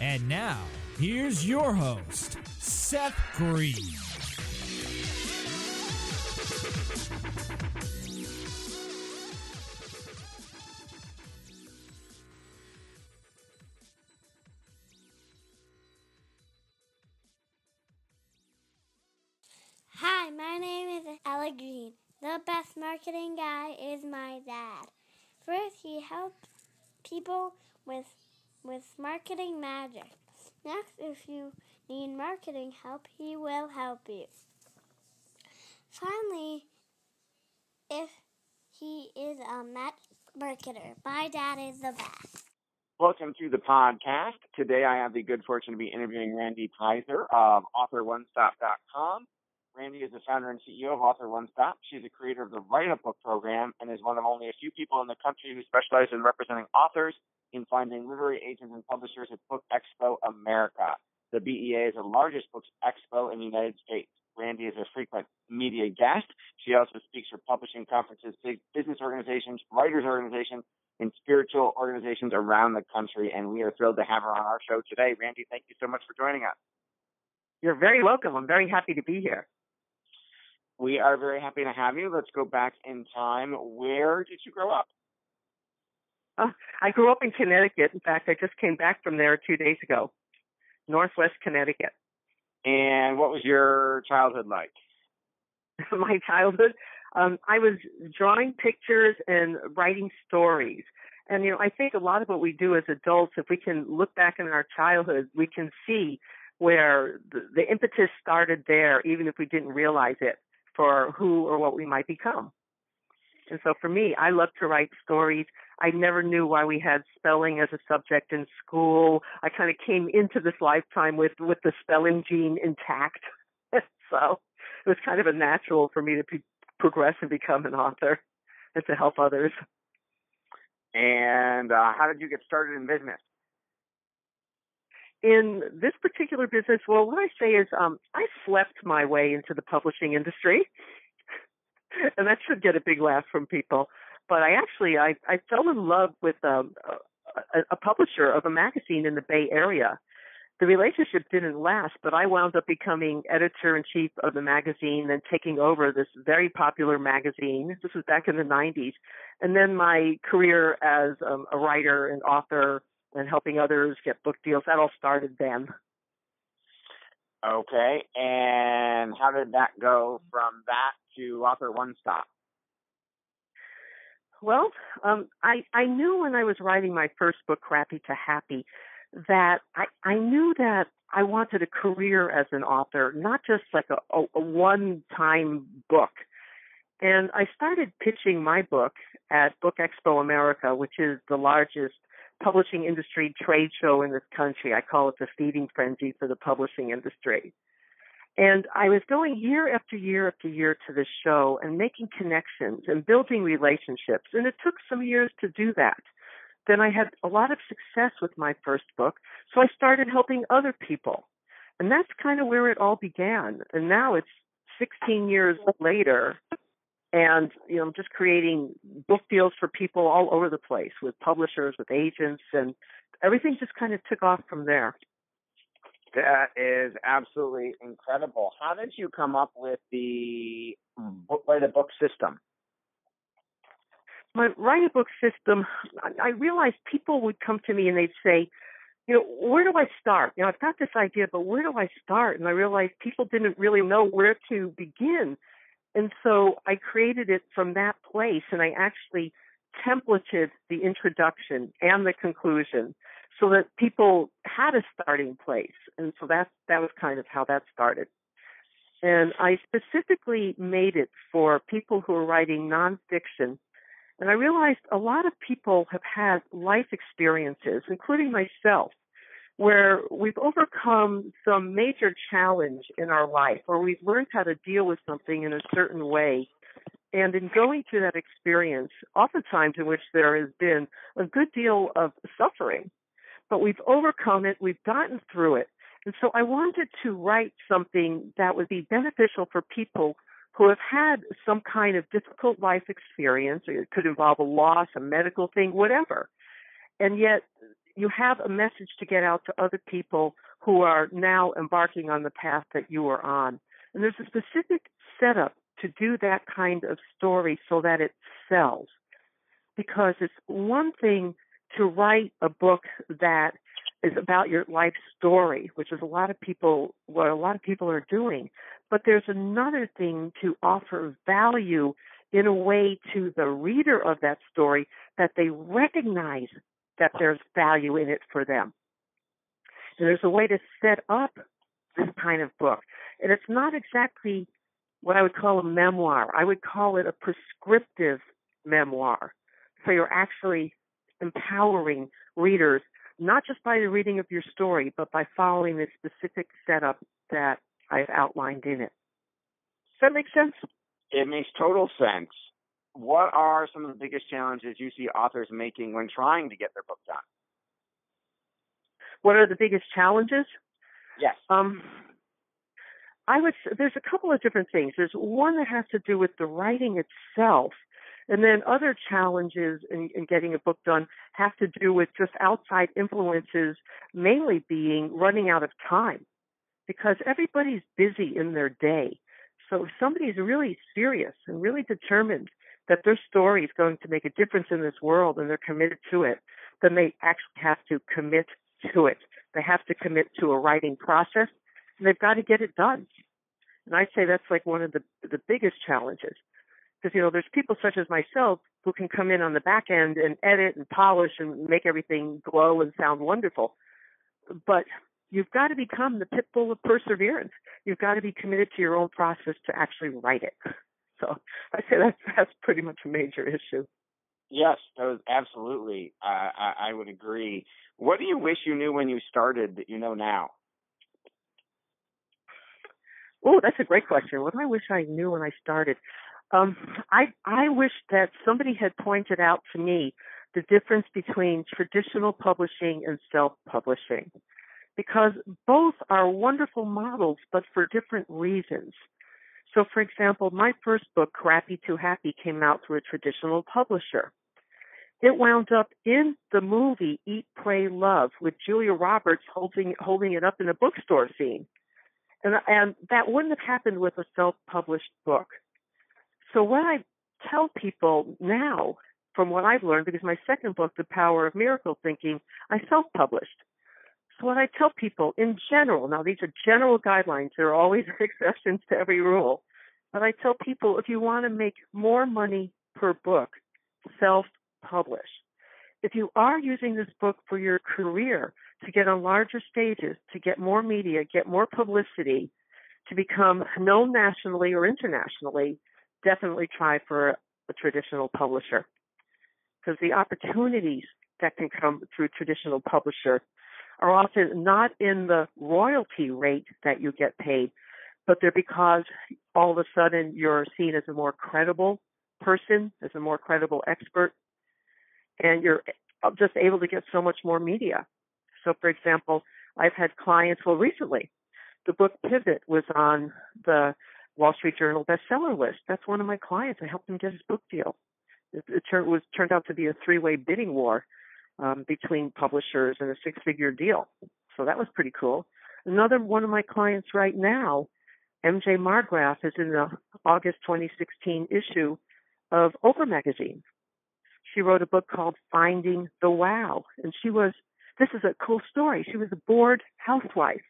And now, here's your host, Seth Green. Hi, my name is Alec Green. The best marketing guy is my dad. First, he helps people with with marketing magic. Next, if you need marketing help, he will help you. Finally, if he is a marketer, my dad is the best. Welcome to the podcast. Today I have the good fortune to be interviewing Randy Peyser of AuthorOneStop.com. Randy is the founder and CEO of Author One Stop. She's the creator of the Write a Book program and is one of only a few people in the country who specialize in representing authors in finding literary agents and publishers at Book Expo America. The BEA is the largest books expo in the United States. Randy is a frequent media guest. She also speaks for publishing conferences, big business organizations, writers organizations, and spiritual organizations around the country. And we are thrilled to have her on our show today. Randy, thank you so much for joining us. You're very welcome. I'm very happy to be here. We are very happy to have you. Let's go back in time. Where did you grow up? Uh, I grew up in Connecticut. In fact, I just came back from there two days ago, Northwest Connecticut. And what was your childhood like? My childhood, um, I was drawing pictures and writing stories. And you know, I think a lot of what we do as adults, if we can look back in our childhood, we can see where the, the impetus started there, even if we didn't realize it, for who or what we might become. And so for me, I love to write stories. I never knew why we had spelling as a subject in school. I kind of came into this lifetime with with the spelling gene intact. so it was kind of a natural for me to be, progress and become an author and to help others. And uh, how did you get started in business? In this particular business, well, what I say is um, I slept my way into the publishing industry, and that should get a big laugh from people. But I actually I, I fell in love with um, a, a publisher of a magazine in the Bay Area. The relationship didn't last, but I wound up becoming editor in chief of the magazine and taking over this very popular magazine. This was back in the 90s. And then my career as um, a writer and author and helping others get book deals, that all started then. Okay. And how did that go from that to Author One Stop? Well, um, I I knew when I was writing my first book, Crappy to Happy, that I I knew that I wanted a career as an author, not just like a, a, a one time book. And I started pitching my book at Book Expo America, which is the largest publishing industry trade show in this country. I call it the feeding frenzy for the publishing industry. And I was going year after year after year to this show and making connections and building relationships. And it took some years to do that. Then I had a lot of success with my first book. So I started helping other people. And that's kind of where it all began. And now it's 16 years later and you know just creating book deals for people all over the place with publishers with agents and everything just kind of took off from there that is absolutely incredible how did you come up with the book write a book system my write a book system i realized people would come to me and they'd say you know, where do I start? You know, I've got this idea, but where do I start? And I realized people didn't really know where to begin. And so I created it from that place and I actually templated the introduction and the conclusion so that people had a starting place. And so that that was kind of how that started. And I specifically made it for people who are writing nonfiction. And I realized a lot of people have had life experiences, including myself, where we've overcome some major challenge in our life, or we've learned how to deal with something in a certain way. And in going through that experience, oftentimes in which there has been a good deal of suffering, but we've overcome it, we've gotten through it. And so I wanted to write something that would be beneficial for people who have had some kind of difficult life experience. It could involve a loss, a medical thing, whatever. And yet you have a message to get out to other people who are now embarking on the path that you are on. And there's a specific setup to do that kind of story so that it sells. Because it's one thing to write a book that is about your life story, which is a lot of people what a lot of people are doing. But there's another thing to offer value in a way to the reader of that story that they recognize that there's value in it for them. And there's a way to set up this kind of book. And it's not exactly what I would call a memoir. I would call it a prescriptive memoir. So you're actually empowering readers, not just by the reading of your story, but by following the specific setup that I've outlined in it. Does that make sense? It makes total sense. What are some of the biggest challenges you see authors making when trying to get their book done? What are the biggest challenges? Yes. Um, I would. There's a couple of different things. There's one that has to do with the writing itself, and then other challenges in, in getting a book done have to do with just outside influences, mainly being running out of time, because everybody's busy in their day. So if somebody's really serious and really determined that their story is going to make a difference in this world and they're committed to it, then they actually have to commit to it. They have to commit to a writing process and they've got to get it done. And I'd say that's like one of the the biggest challenges. Because you know, there's people such as myself who can come in on the back end and edit and polish and make everything glow and sound wonderful. But you've got to become the pit bull of perseverance. You've got to be committed to your own process to actually write it. So I say that's that's pretty much a major issue. Yes, that was absolutely. Uh, I, I would agree. What do you wish you knew when you started that you know now? Oh, that's a great question. What do I wish I knew when I started? Um, I I wish that somebody had pointed out to me the difference between traditional publishing and self-publishing, because both are wonderful models, but for different reasons. So, for example, my first book, Crappy to Happy, came out through a traditional publisher. It wound up in the movie Eat, Pray, Love with Julia Roberts holding holding it up in a bookstore scene, and and that wouldn't have happened with a self-published book. So what I tell people now, from what I've learned, because my second book, The Power of Miracle Thinking, I self-published. What I tell people in general, now these are general guidelines, there are always exceptions to every rule, but I tell people if you want to make more money per book, self-publish. If you are using this book for your career, to get on larger stages, to get more media, get more publicity, to become known nationally or internationally, definitely try for a traditional publisher. Because the opportunities that can come through traditional publisher are often not in the royalty rate that you get paid, but they're because all of a sudden you're seen as a more credible person, as a more credible expert, and you're just able to get so much more media. So, for example, I've had clients, well, recently, the book Pivot was on the Wall Street Journal bestseller list. That's one of my clients. I helped him get his book deal. It, it was turned out to be a three-way bidding war um, between publishers and a six-figure deal. So that was pretty cool. Another one of my clients right now, MJ Margraf, is in the August 2016 issue of Oprah magazine. She wrote a book called Finding the Wow, and she was this is a cool story. She was a bored housewife,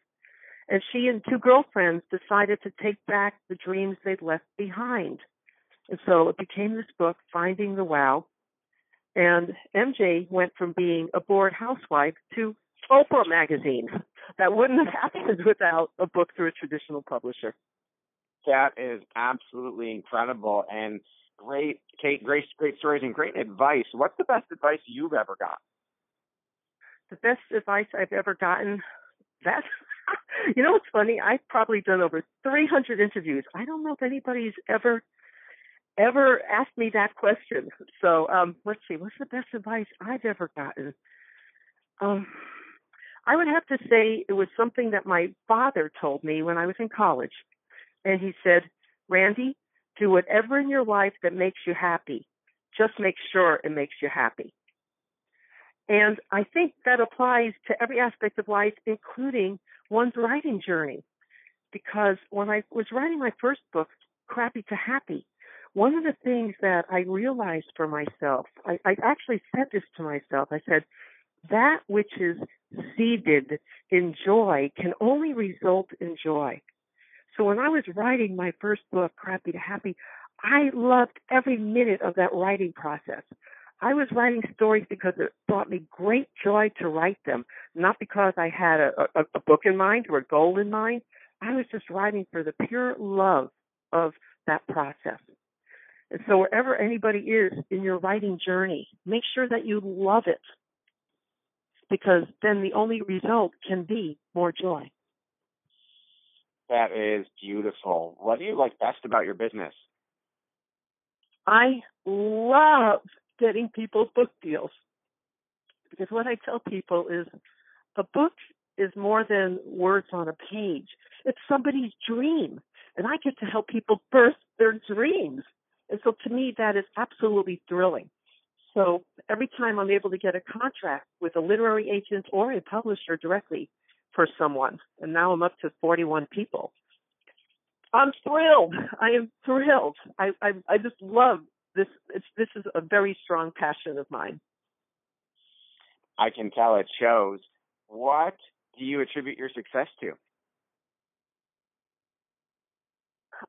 and she and two girlfriends decided to take back the dreams they'd left behind. And so it became this book, Finding the Wow. And MJ went from being a bored housewife to Oprah magazine. That wouldn't have happened without a book through a traditional publisher. That is absolutely incredible and great, Kate. Great, great stories and great advice. What's the best advice you've ever got? The best advice I've ever gotten. That you know what's funny? I've probably done over 300 interviews. I don't know if anybody's ever ever asked me that question. So um, let's see. What's the best advice I've ever gotten? Um, I would have to say it was something that my father told me when I was in college. And he said, Randy, do whatever in your life that makes you happy. Just make sure it makes you happy. And I think that applies to every aspect of life, including one's writing journey. Because when I was writing my first book, Crappy to Happy, one of the things that I realized for myself, I, I actually said this to myself. I said, that which is seeded in joy can only result in joy. So when I was writing my first book, Crappy to Happy, I loved every minute of that writing process. I was writing stories because it brought me great joy to write them, not because I had a, a, a book in mind or a goal in mind. I was just writing for the pure love of that process. And so wherever anybody is in your writing journey, make sure that you love it because then the only result can be more joy. That is beautiful. What do you like best about your business? I love getting people book deals because what I tell people is a book is more than words on a page. It's somebody's dream. And I get to help people birth their dreams. And so to me, that is absolutely thrilling. So every time I'm able to get a contract with a literary agent or a publisher directly for someone, and now I'm up to 41 people, I'm thrilled. I am thrilled. I I, I just love this. It's, this is a very strong passion of mine. I can tell it shows. What do you attribute your success to?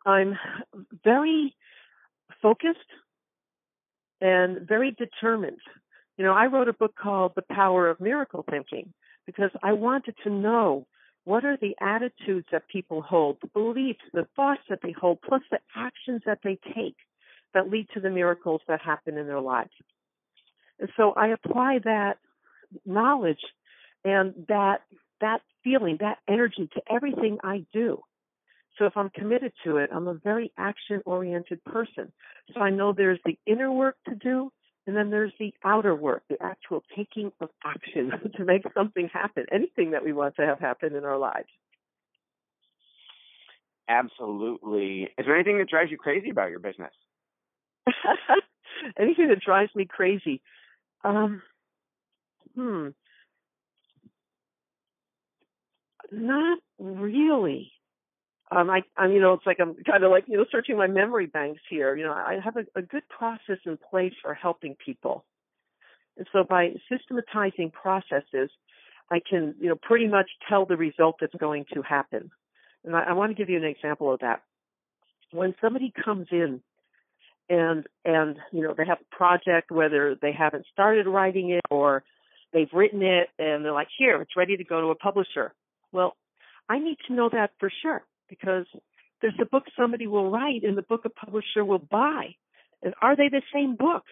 I'm very focused and very determined. You know, I wrote a book called The Power of Miracle Thinking because I wanted to know what are the attitudes that people hold, the beliefs, the thoughts that they hold, plus the actions that they take that lead to the miracles that happen in their lives. And so I apply that knowledge and that that feeling, that energy to everything I do. So if I'm committed to it, I'm a very action oriented person. So I know there's the inner work to do and then there's the outer work, the actual taking of action to make something happen, anything that we want to have happen in our lives. Absolutely. Is there anything that drives you crazy about your business? anything that drives me crazy. Um, hmm. Not really um, I, I'm, you know, it's like I'm kind of like, you know, searching my memory banks here. You know, I have a, a good process in place for helping people. And so by systematizing processes, I can, you know, pretty much tell the result that's going to happen. And I, I want to give you an example of that. When somebody comes in and, and, you know, they have a project, whether they haven't started writing it or they've written it and they're like, here, it's ready to go to a publisher. Well, I need to know that for sure because there's a book somebody will write and the book a publisher will buy. And are they the same book?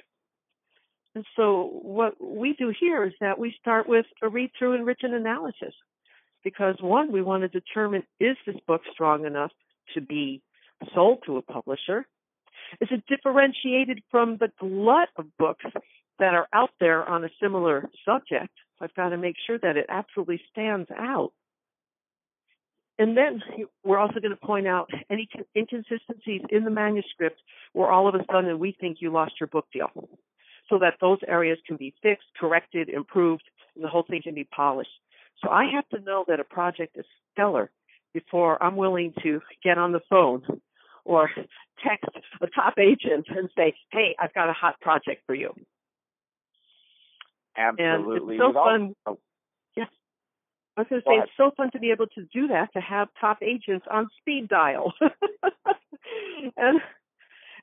And so what we do here is that we start with a read through and written analysis. Because one, we want to determine is this book strong enough to be sold to a publisher? Is it differentiated from the glut of books that are out there on a similar subject? I've got to make sure that it absolutely stands out. And then we're also going to point out any inconsistencies in the manuscript where all of a sudden we think you lost your book deal so that those areas can be fixed, corrected, improved, and the whole thing can be polished. So I have to know that a project is stellar before I'm willing to get on the phone or text a top agent and say, hey, I've got a hot project for you. Absolutely. And it's so fun. Oh I was going to say it's so fun to be able to do that to have top agents on speed dial, and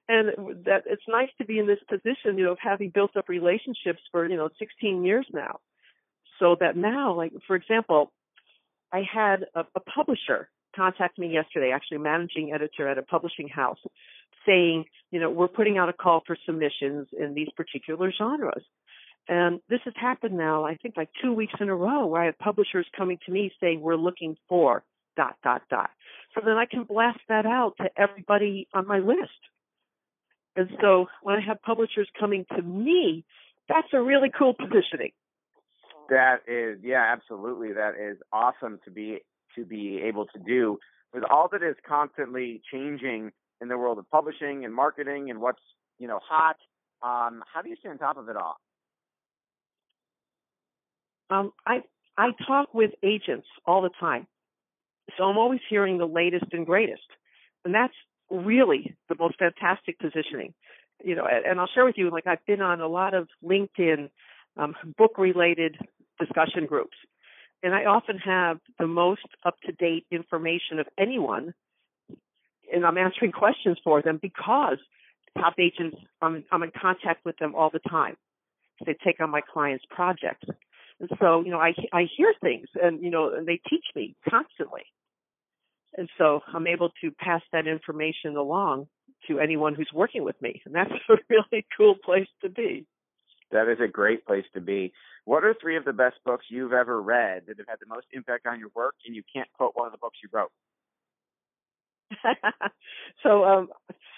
and that it's nice to be in this position, you know, of having built up relationships for you know 16 years now, so that now, like for example, I had a, a publisher contact me yesterday, actually managing editor at a publishing house, saying, you know, we're putting out a call for submissions in these particular genres. And this has happened now, I think like two weeks in a row where I have publishers coming to me saying we're looking for dot, dot, dot. So then I can blast that out to everybody on my list. And so when I have publishers coming to me, that's a really cool positioning. That is, yeah, absolutely. That is awesome to be to be able to do with all that is constantly changing in the world of publishing and marketing and what's you know hot. Um, how do you stay on top of it all? Um, I I talk with agents all the time, so I'm always hearing the latest and greatest, and that's really the most fantastic positioning. You know, and I'll share with you, like I've been on a lot of LinkedIn um, book related discussion groups, and I often have the most up to date information of anyone, and I'm answering questions for them because top agents, I'm, I'm in contact with them all the time. They take on my clients' projects. And so, you know, I I hear things, and you know, and they teach me constantly. And so, I'm able to pass that information along to anyone who's working with me, and that's a really cool place to be. That is a great place to be. What are three of the best books you've ever read that have had the most impact on your work, and you can't quote one of the books you wrote? so um,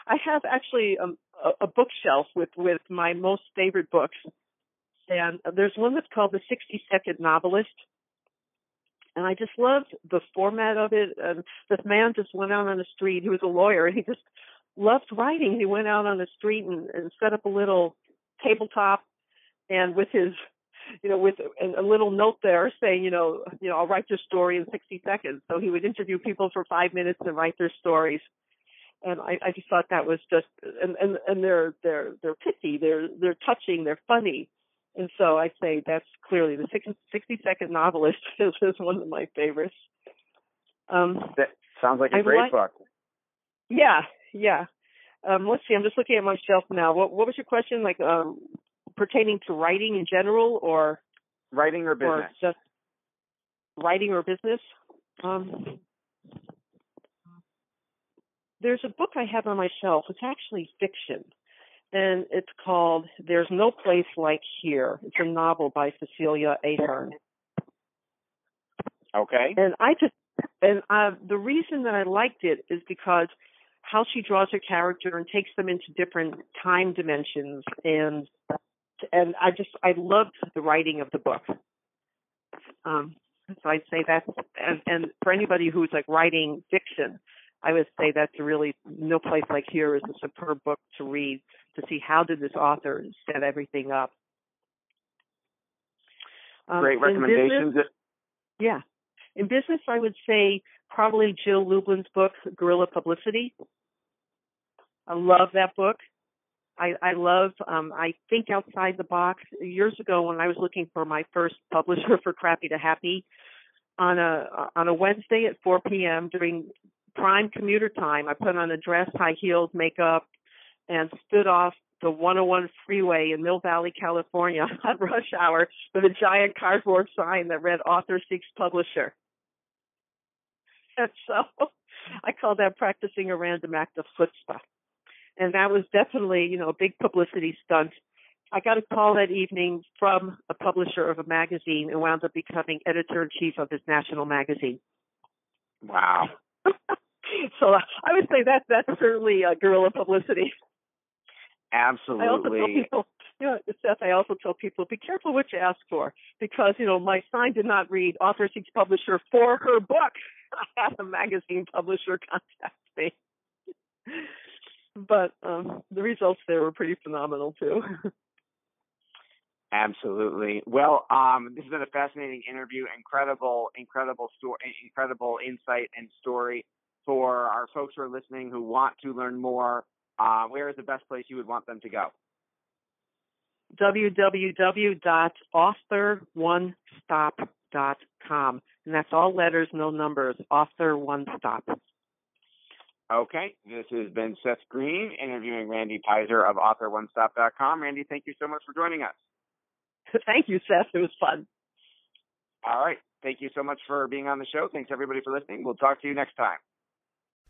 I have actually um, a, a bookshelf with with my most favorite books, and there's one that's called The 60 Second Novelist. And I just loved the format of it. And this man just went out on the street. He was a lawyer, and he just loved writing. He went out on the street and, and set up a little tabletop, and with his, you know, with a, a little note there saying, you know, you know, I'll write your story in 60 seconds. So he would interview people for five minutes and write their stories and I, I just thought that was just and and and they're they're they're pithy, they're they're touching, they're funny, and so I say that's clearly the 60, 60 second novelist is, is one of my favorites. Um, that sounds like a I great like, book. Yeah, yeah. Um, let's see. I'm just looking at my shelf now. What what was your question? Like um, pertaining to writing in general, or writing or business? Or just writing or business. Um, there's a book I have on my shelf. It's actually fiction and it's called There's No Place Like Here. It's a novel by Cecilia Ahern. Okay. And I just and uh, the reason that I liked it is because how she draws her character and takes them into different time dimensions and and I just I loved the writing of the book. Um so I'd say that and and for anybody who's like writing fiction, I would say that's really no place like here is a superb book to read to see how did this author set everything up. Um, Great recommendations. Business, yeah. In business, I would say probably Jill Lublin's book, Guerrilla Publicity. I love that book. I, I love, um, I think outside the box. Years ago when I was looking for my first publisher for Crappy to Happy, on a on a Wednesday at 4 p.m. during prime commuter time, I put on a dress, high heels, makeup, and stood off the 101 freeway in Mill Valley, California at rush hour with a giant cardboard sign that read author seeks publisher. And so I call that practicing a random act of chutzpah. And that was definitely, you know, a big publicity stunt. I got a call that evening from a publisher of a magazine and wound up becoming editor in chief of his national magazine. Wow. so I would say that that's certainly a guerrilla publicity. Absolutely. I also tell people, you know, Seth, I also tell people, be careful what you ask for because, you know, my sign did not read author seeks publisher for her book. I had a magazine publisher contact me. but um, the results there were pretty phenomenal too. Absolutely. Well, um, this has been a fascinating interview. Incredible, incredible story, incredible insight and story for our folks who are listening who want to learn more uh, where is the best place you would want them to go? www.authoronestop.com. And that's all letters, no numbers. Author One Stop. Okay, this has been Seth Green interviewing Randy Peyser of AuthorOneStop.com. Randy, thank you so much for joining us. Thank you, Seth. It was fun. All right. Thank you so much for being on the show. Thanks, everybody, for listening. We'll talk to you next time.